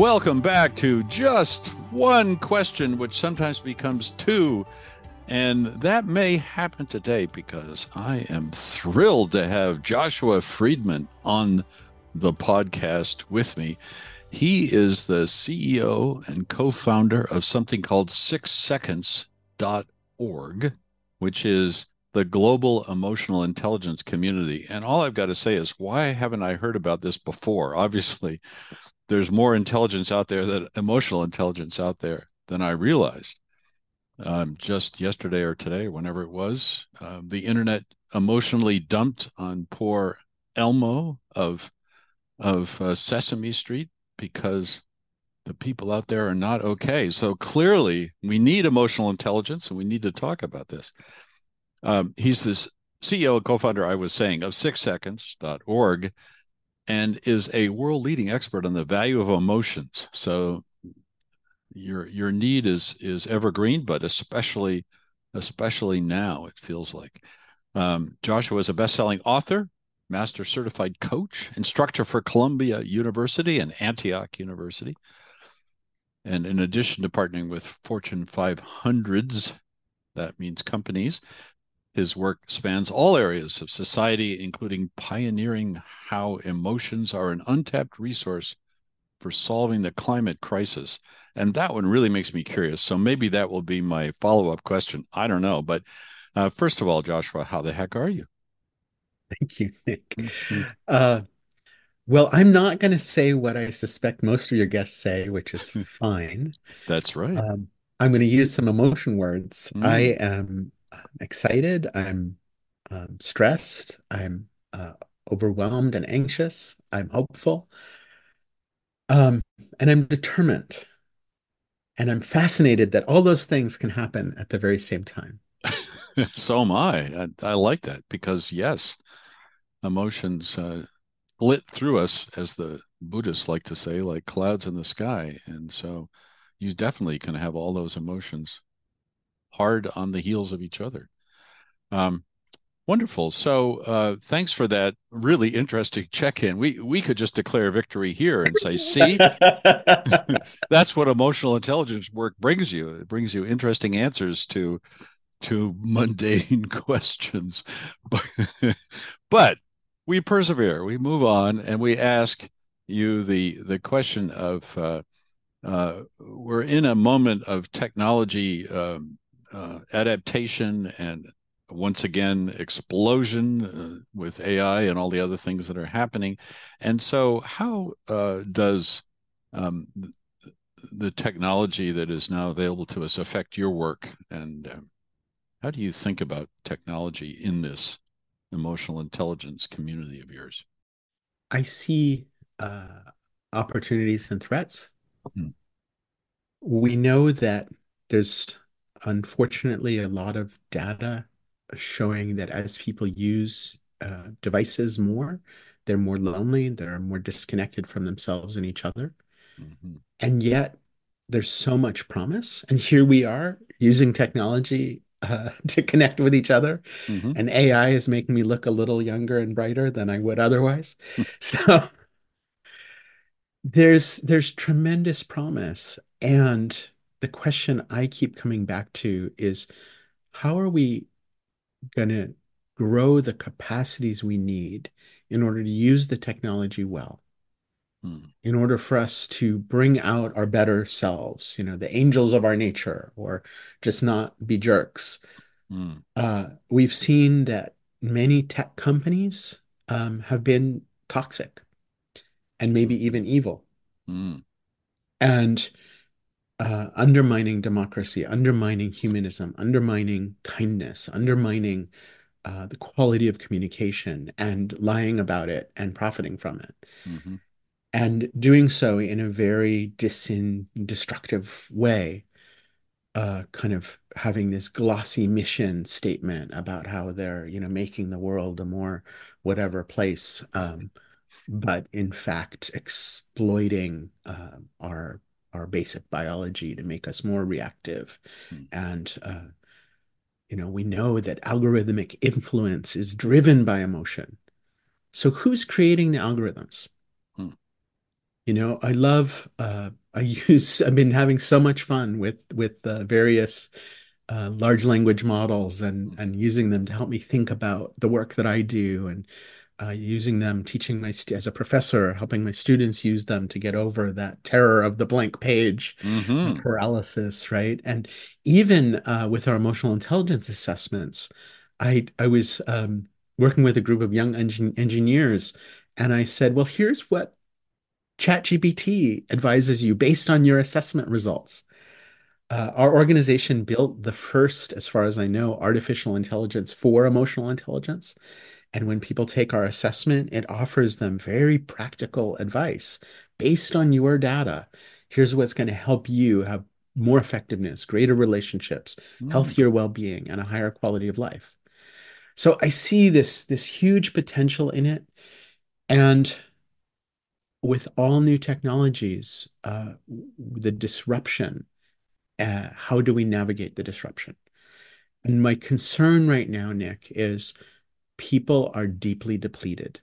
Welcome back to just one question, which sometimes becomes two. And that may happen today because I am thrilled to have Joshua Freedman on the podcast with me. He is the CEO and co founder of something called sixseconds.org, which is the global emotional intelligence community. And all I've got to say is, why haven't I heard about this before? Obviously, there's more intelligence out there than emotional intelligence out there than I realized. Um, just yesterday or today, whenever it was, uh, the internet emotionally dumped on poor Elmo of of uh, Sesame Street because the people out there are not okay. So clearly, we need emotional intelligence, and we need to talk about this. Um, he's this CEO and co-founder, I was saying, of SixSeconds.org, and is a world leading expert on the value of emotions. So your your need is is evergreen, but especially especially now it feels like. Um, Joshua is a best-selling author, master certified coach, instructor for Columbia University and Antioch University. And in addition to partnering with Fortune 500s, that means companies, his work spans all areas of society, including pioneering how emotions are an untapped resource for solving the climate crisis. And that one really makes me curious. So maybe that will be my follow up question. I don't know. But uh, first of all, Joshua, how the heck are you? Thank you, Nick. Mm-hmm. Uh, well, I'm not going to say what I suspect most of your guests say, which is fine. That's right. Um, I'm going to use some emotion words. Mm. I am excited. I'm um, stressed. I'm uh, overwhelmed and anxious. I'm hopeful. Um, and I'm determined. And I'm fascinated that all those things can happen at the very same time. so am I. I. I. like that because, yes, emotions uh, lit through us, as the Buddhists like to say, like clouds in the sky. And so you definitely can have all those emotions hard on the heels of each other. Um, wonderful. So uh, thanks for that really interesting check-in. We we could just declare victory here and say, see, that's what emotional intelligence work brings you. It brings you interesting answers to to mundane questions. but, but we persevere. We move on, and we ask you the the question of. Uh, uh, we're in a moment of technology um, uh, adaptation and once again explosion uh, with AI and all the other things that are happening. And so, how uh, does um, the technology that is now available to us affect your work? And um, how do you think about technology in this emotional intelligence community of yours? I see uh, opportunities and threats. Hmm. We know that there's unfortunately a lot of data showing that as people use uh, devices more, they're more lonely, they're more disconnected from themselves and each other. Mm-hmm. And yet, there's so much promise. And here we are using technology uh, to connect with each other. Mm-hmm. And AI is making me look a little younger and brighter than I would otherwise. so there's there's tremendous promise. And the question I keep coming back to is how are we going to grow the capacities we need in order to use the technology well? Hmm. In order for us to bring out our better selves, you know, the angels of our nature, or just not be jerks. Hmm. Uh, we've seen that many tech companies um, have been toxic and maybe hmm. even evil. And uh, undermining democracy, undermining humanism, undermining kindness, undermining uh, the quality of communication, and lying about it and profiting from it. Mm-hmm. And doing so in a very disin- destructive way, uh, kind of having this glossy mission statement about how they're, you know, making the world a more whatever place, um, but in fact exploiting uh, our our basic biology to make us more reactive. Hmm. And, uh, you know, we know that algorithmic influence is driven by emotion. So who's creating the algorithms? Hmm. You know, I love uh, I use I've been having so much fun with with uh, various uh, large language models and and using them to help me think about the work that I do and uh, using them, teaching my as a professor, helping my students use them to get over that terror of the blank page hmm paralysis, right? And even uh, with our emotional intelligence assessments, I I was um, working with a group of young engin engineers, and I said, well, here's what ChatGPT advises you based on your assessment results. Uh, our organization built the first, as far as I know, artificial intelligence for emotional intelligence. And when people take our assessment, it offers them very practical advice based on your data. Here's what's going to help you have more effectiveness, greater relationships, Mm. healthier well-being, and a higher quality of life. So I see this this huge potential in it. And with all new technologies, uh, the disruption, uh, how do we navigate the disruption? And my concern right now, Nick, is people are deeply depleted.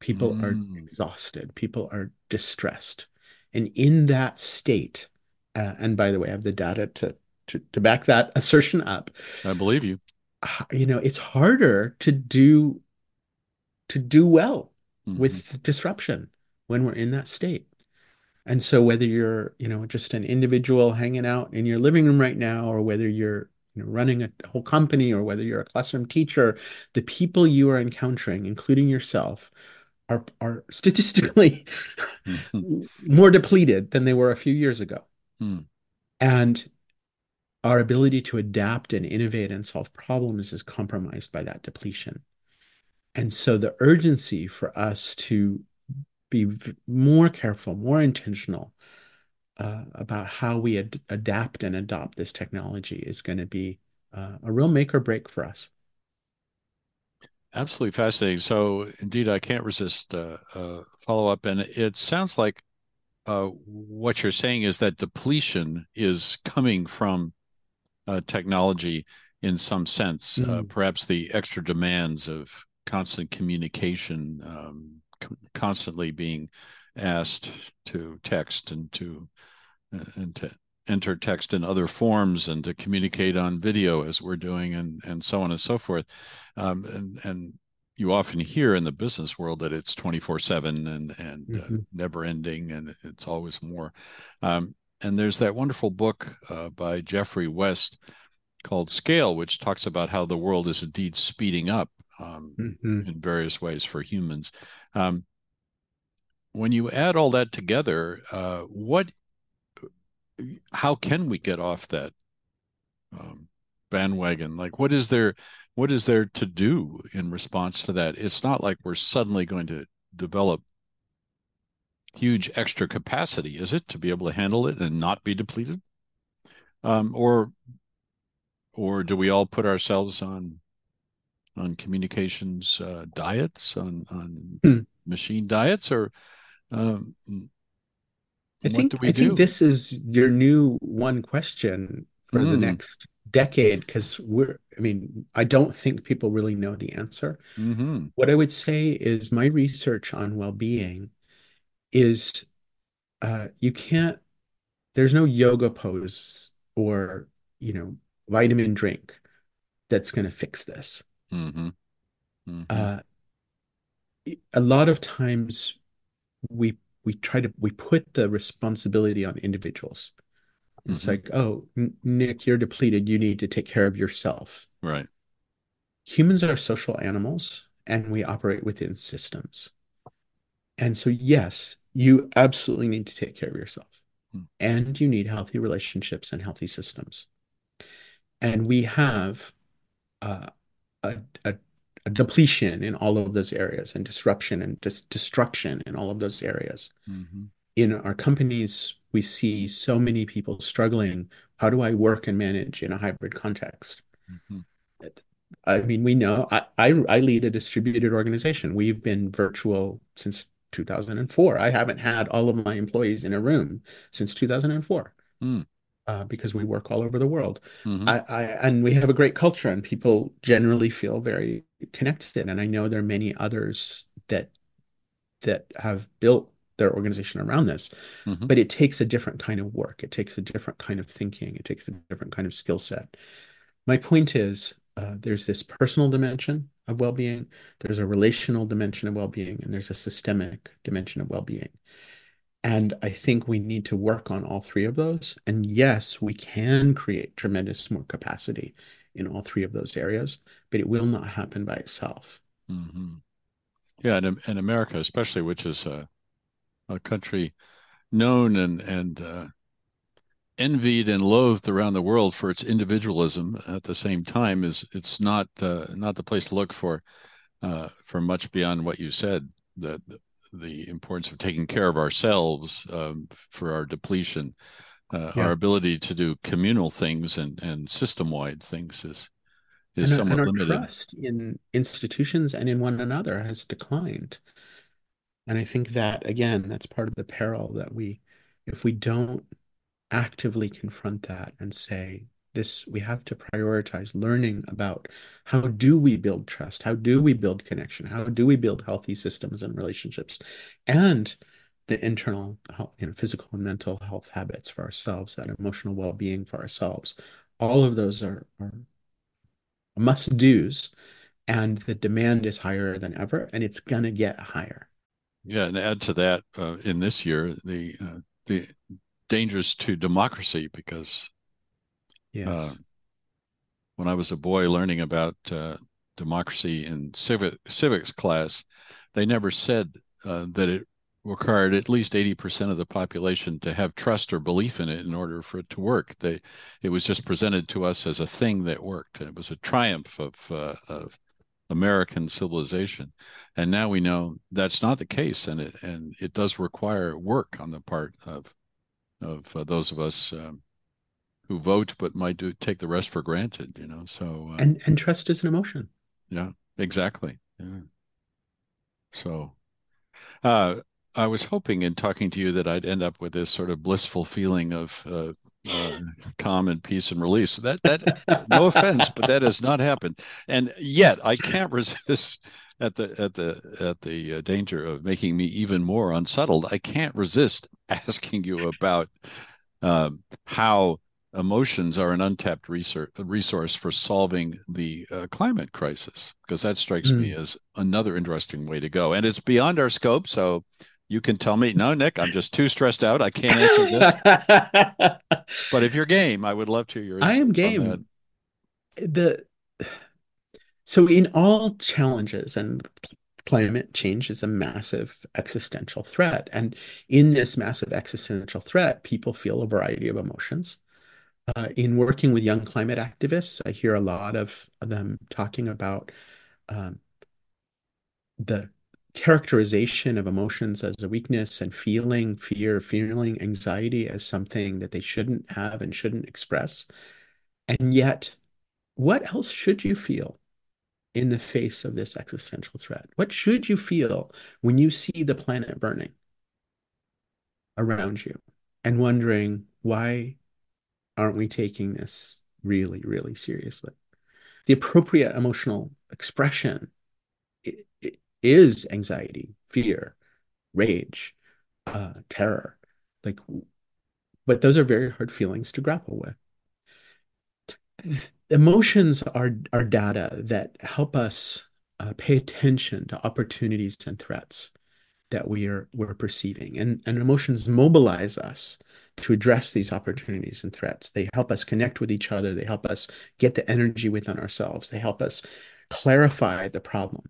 People are Mm. exhausted. People are distressed. And in that state, uh, and by the way, I have the data to, to, to back that assertion up. I believe you. You know, it's harder to do to do well hmm with disruption when we're in that state. And so whether you're, you know, just an individual hanging out in your living room right now, or whether you're, you know, running a whole company, or whether you're a classroom teacher, the people you are encountering, including yourself, are are statistically hmm more depleted than they were a few years ago. Mm. And our ability to adapt and innovate and solve problems is compromised by that depletion. And so the urgency for us to be more careful, more intentional uh, about how we ad adapt and adopt this technology is going to be uh, a real make or break for us. Absolutely fascinating. So, indeed, I can't resist uh, follow up. And it sounds like uh, what you're saying is that depletion is coming from uh, technology in some sense, uh, Mm, perhaps the extra demands of constant communication, um, c- constantly being asked to text and to uh, and to enter text in other forms and to communicate on video as we're doing and and so on and so forth um, and and you often hear in the business world that it's 24 7 and and uh, mhm, never ending and it's always more um, and there's that wonderful book uh, by Geoffrey West called Scale, which talks about how the world is indeed speeding up um, mhm. in various ways for humans. Um, when you add all that together, uh, what how can we get off that um, bandwagon? Like, what is there, what is there to do in response to that? It's not like we're suddenly going to develop huge extra capacity, is it, to be able to handle it and not be depleted? Um, or, or do we all put ourselves on on communications uh, diets, on on Hmm. machine diets, or um, I what do think I think this is your new one question for the Mm, next decade because we're, I mean, I don't think people really know the answer. hmm What I would say is my research on well-being is uh, you can't, there's no yoga pose or, you know, vitamin drink that's going to fix this. Hmm hmm Uh, a lot of times we we try to we put the responsibility on individuals. It's hmm like, oh, Nick, you're depleted. You need to take care of yourself. Right. Humans are social animals and we operate within systems. And so, yes, you absolutely need to take care of yourself Mm, and you need healthy relationships and healthy systems. And we have uh, a, a, a, depletion in all of those areas and disruption and dis destruction in all of those areas. hmm In our companies, we see so many people struggling. How do I work and manage in a hybrid context? hmm I mean, we know I, I, I lead a distributed organization. We've been virtual since 2004. I haven't had all of my employees in a room since 2004 mm uh, because we work all over the world. hmm I, I and we have a great culture, and people generally feel very connected. And I know there are many others that that have built their organization around this. Mm-hmm. But it takes a different kind of work. It takes a different kind of thinking. It takes a different kind of skill set. My point is uh, there's this personal dimension of well-being, there's a relational dimension of well-being, and there's a systemic dimension of well-being. And I think we need to work on all three of those. And yes, we can create tremendous more capacity in all three of those areas, but it will not happen by itself. Mm-hmm. Yeah, and in America, especially, which is a, a country known and and uh, envied and loathed around the world for its individualism, at the same time, is it's not uh, not the place to look for uh, for much beyond what you said. The the importance of taking care of ourselves um, for our depletion, uh, yeah. our ability to do communal things and and system wide things is is and, somewhat and our limited. Trust in institutions and in one another has declined. And I think that again, that's part of the peril that we, if we don't actively confront that and say, this we have to prioritize learning about how do we build trust? How do we build connection? How do we build healthy systems and relationships? And the internal health, you know, physical and mental health habits for ourselves that emotional well-being for ourselves. All of those are, are must do's and the demand is higher than ever and it's going to get higher. Yeah and add to that uh, in this year the uh, the dangers to democracy because yes. uh, when i was a boy learning about uh, democracy in civic civics class they never said uh, that it required at least 80% of the population to have trust or belief in it in order for it to work. They, it was just presented to us as a thing that worked. And it was a triumph of, uh, of American civilization. And now we know that's not the case. And it, and it does require work on the part of, of uh, those of us um, who vote, but might do take the rest for granted, you know? So, uh, and, and trust is an emotion. Yeah, exactly. Yeah. So, uh, I was hoping in talking to you that I'd end up with this sort of blissful feeling of uh, uh, calm and peace and release. That that no offense, but that has not happened. And yet I can't resist at the at the at the uh, danger of making me even more unsettled. I can't resist asking you about um, how emotions are an untapped research, resource for solving the uh, climate crisis because that strikes mm. me hmm. as another interesting way to go and it's beyond our scope so you can tell me, no, Nick, I'm just too stressed out. I can't answer this. but if you're game, I would love to hear your I am game. The so in all challenges and climate change is a massive existential threat. And in this massive existential threat, people feel a variety of emotions. Uh, in working with young climate activists, I hear a lot of them talking about um, the characterization of emotions as a weakness and feeling fear, feeling anxiety as something that they shouldn't have and shouldn't express. And yet, what else should you feel in the face of this existential threat? What should you feel when you see the planet burning around you and wondering, why aren't we taking this really, really seriously? The appropriate emotional expression is anxiety, fear, rage, uh, terror. Like, but those are very hard feelings to grapple with. Emotions are, are data that help us uh, pay attention to opportunities and threats that we are we're perceiving, and, and emotions mobilize us to address these opportunities and threats. They help us connect with each other. They help us get the energy within ourselves. They help us clarify the problem.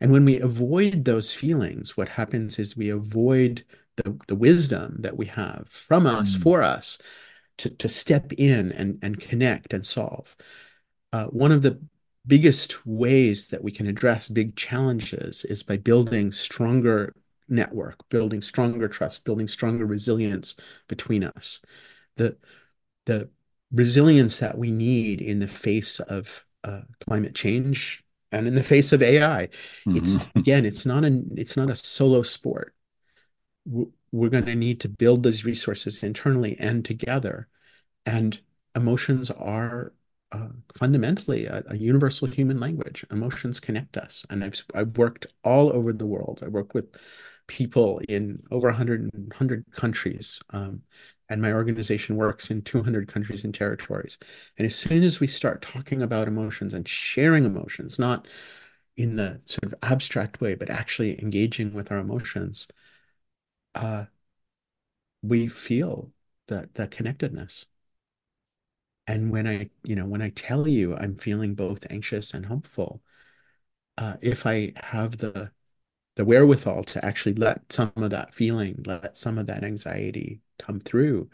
And when we avoid those feelings, what happens is we avoid the, the wisdom that we have from us, mm. for us, to, to step in and, and connect and solve. Uh, one of the biggest ways that we can address big challenges is by building stronger network, building stronger trust, building stronger resilience between us. The, the resilience that we need in the face of uh, climate change and in the face of AI. Mm-hmm. It's again, it's not a it's not a solo sport. We're going to need to build those resources internally and together. And emotions are uh, fundamentally a, a, universal human language. Emotions connect us, and I've I've worked all over the world. I work with people in over 100, 100 countries. Um, and my organization works in 200 countries and territories. And as soon as we start talking about emotions and sharing emotions, not in the sort of abstract way, but actually engaging with our emotions, uh, we feel that that connectedness. And when I, you know, when I tell you I'm feeling both anxious and hopeful, uh, if I have the the wherewithal to actually let some of that feeling, let some of that anxiety come through,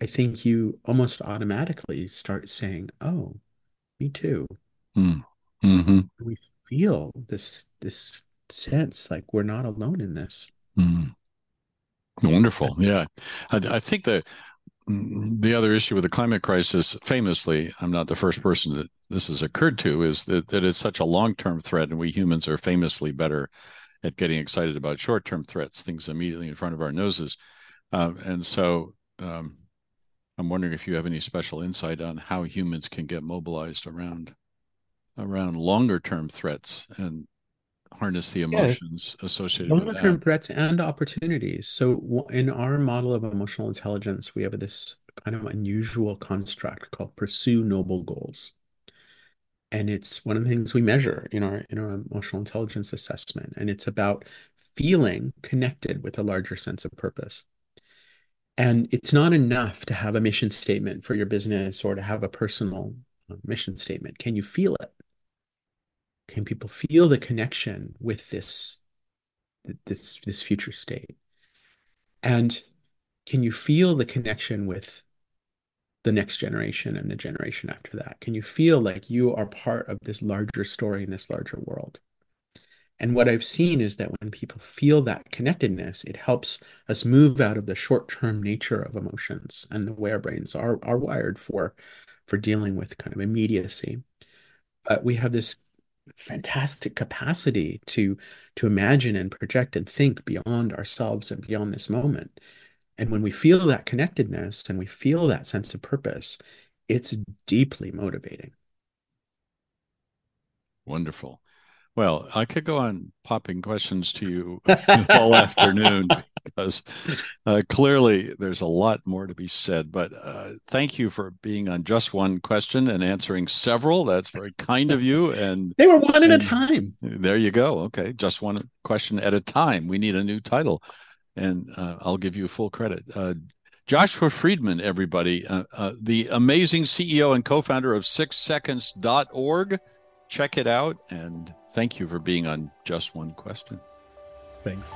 I think you almost automatically start saying, "Oh, me too." Mm. Mm-hmm. We feel this this sense like we're not alone in this. Mm. Wonderful, yeah. I, I think that the other issue with the climate crisis, famously, I'm not the first person that this has occurred to, is that, that it's such a long term threat, and we humans are famously better at getting excited about short term threats, things immediately in front of our noses. Uh, and so um, I'm wondering if you have any special insight on how humans can get mobilized around around longer term threats and harness the emotions yeah. associated longer with term threats and opportunities. So in our model of emotional intelligence, we have this kind of unusual construct called pursue noble goals. And it's one of the things we measure in our in our emotional intelligence assessment. And it's about feeling connected with a larger sense of purpose. And it's not enough to have a mission statement for your business or to have a personal uh, mission statement. Can you feel it? Can people feel the connection with this this this future state? And can you feel the connection with the next generation and the generation after that? Can you feel like you are part of this larger story in this larger world? And what I've seen is that when people feel that connectedness, it helps us move out of the short-term nature of emotions and the way our brains are, are wired for, for dealing with kind of immediacy. But we have this fantastic capacity to to imagine and project and think beyond ourselves and beyond this moment. And when we feel that connectedness and we feel that sense of purpose, it's deeply motivating. Wonderful. Well, I could go on popping questions to you all afternoon because uh, clearly there's a lot more to be said. But uh, thank you for being on just one question and answering several. That's very kind of you. And they were one at a time. There you go. Okay, just one question at a time. We need a new title, and uh, I'll give you full credit. Uh, Joshua Freedman, everybody, uh, uh, the amazing CEO and co-founder of SixSeconds.org. Check it out and Thank you for being on Just One Question. Thanks.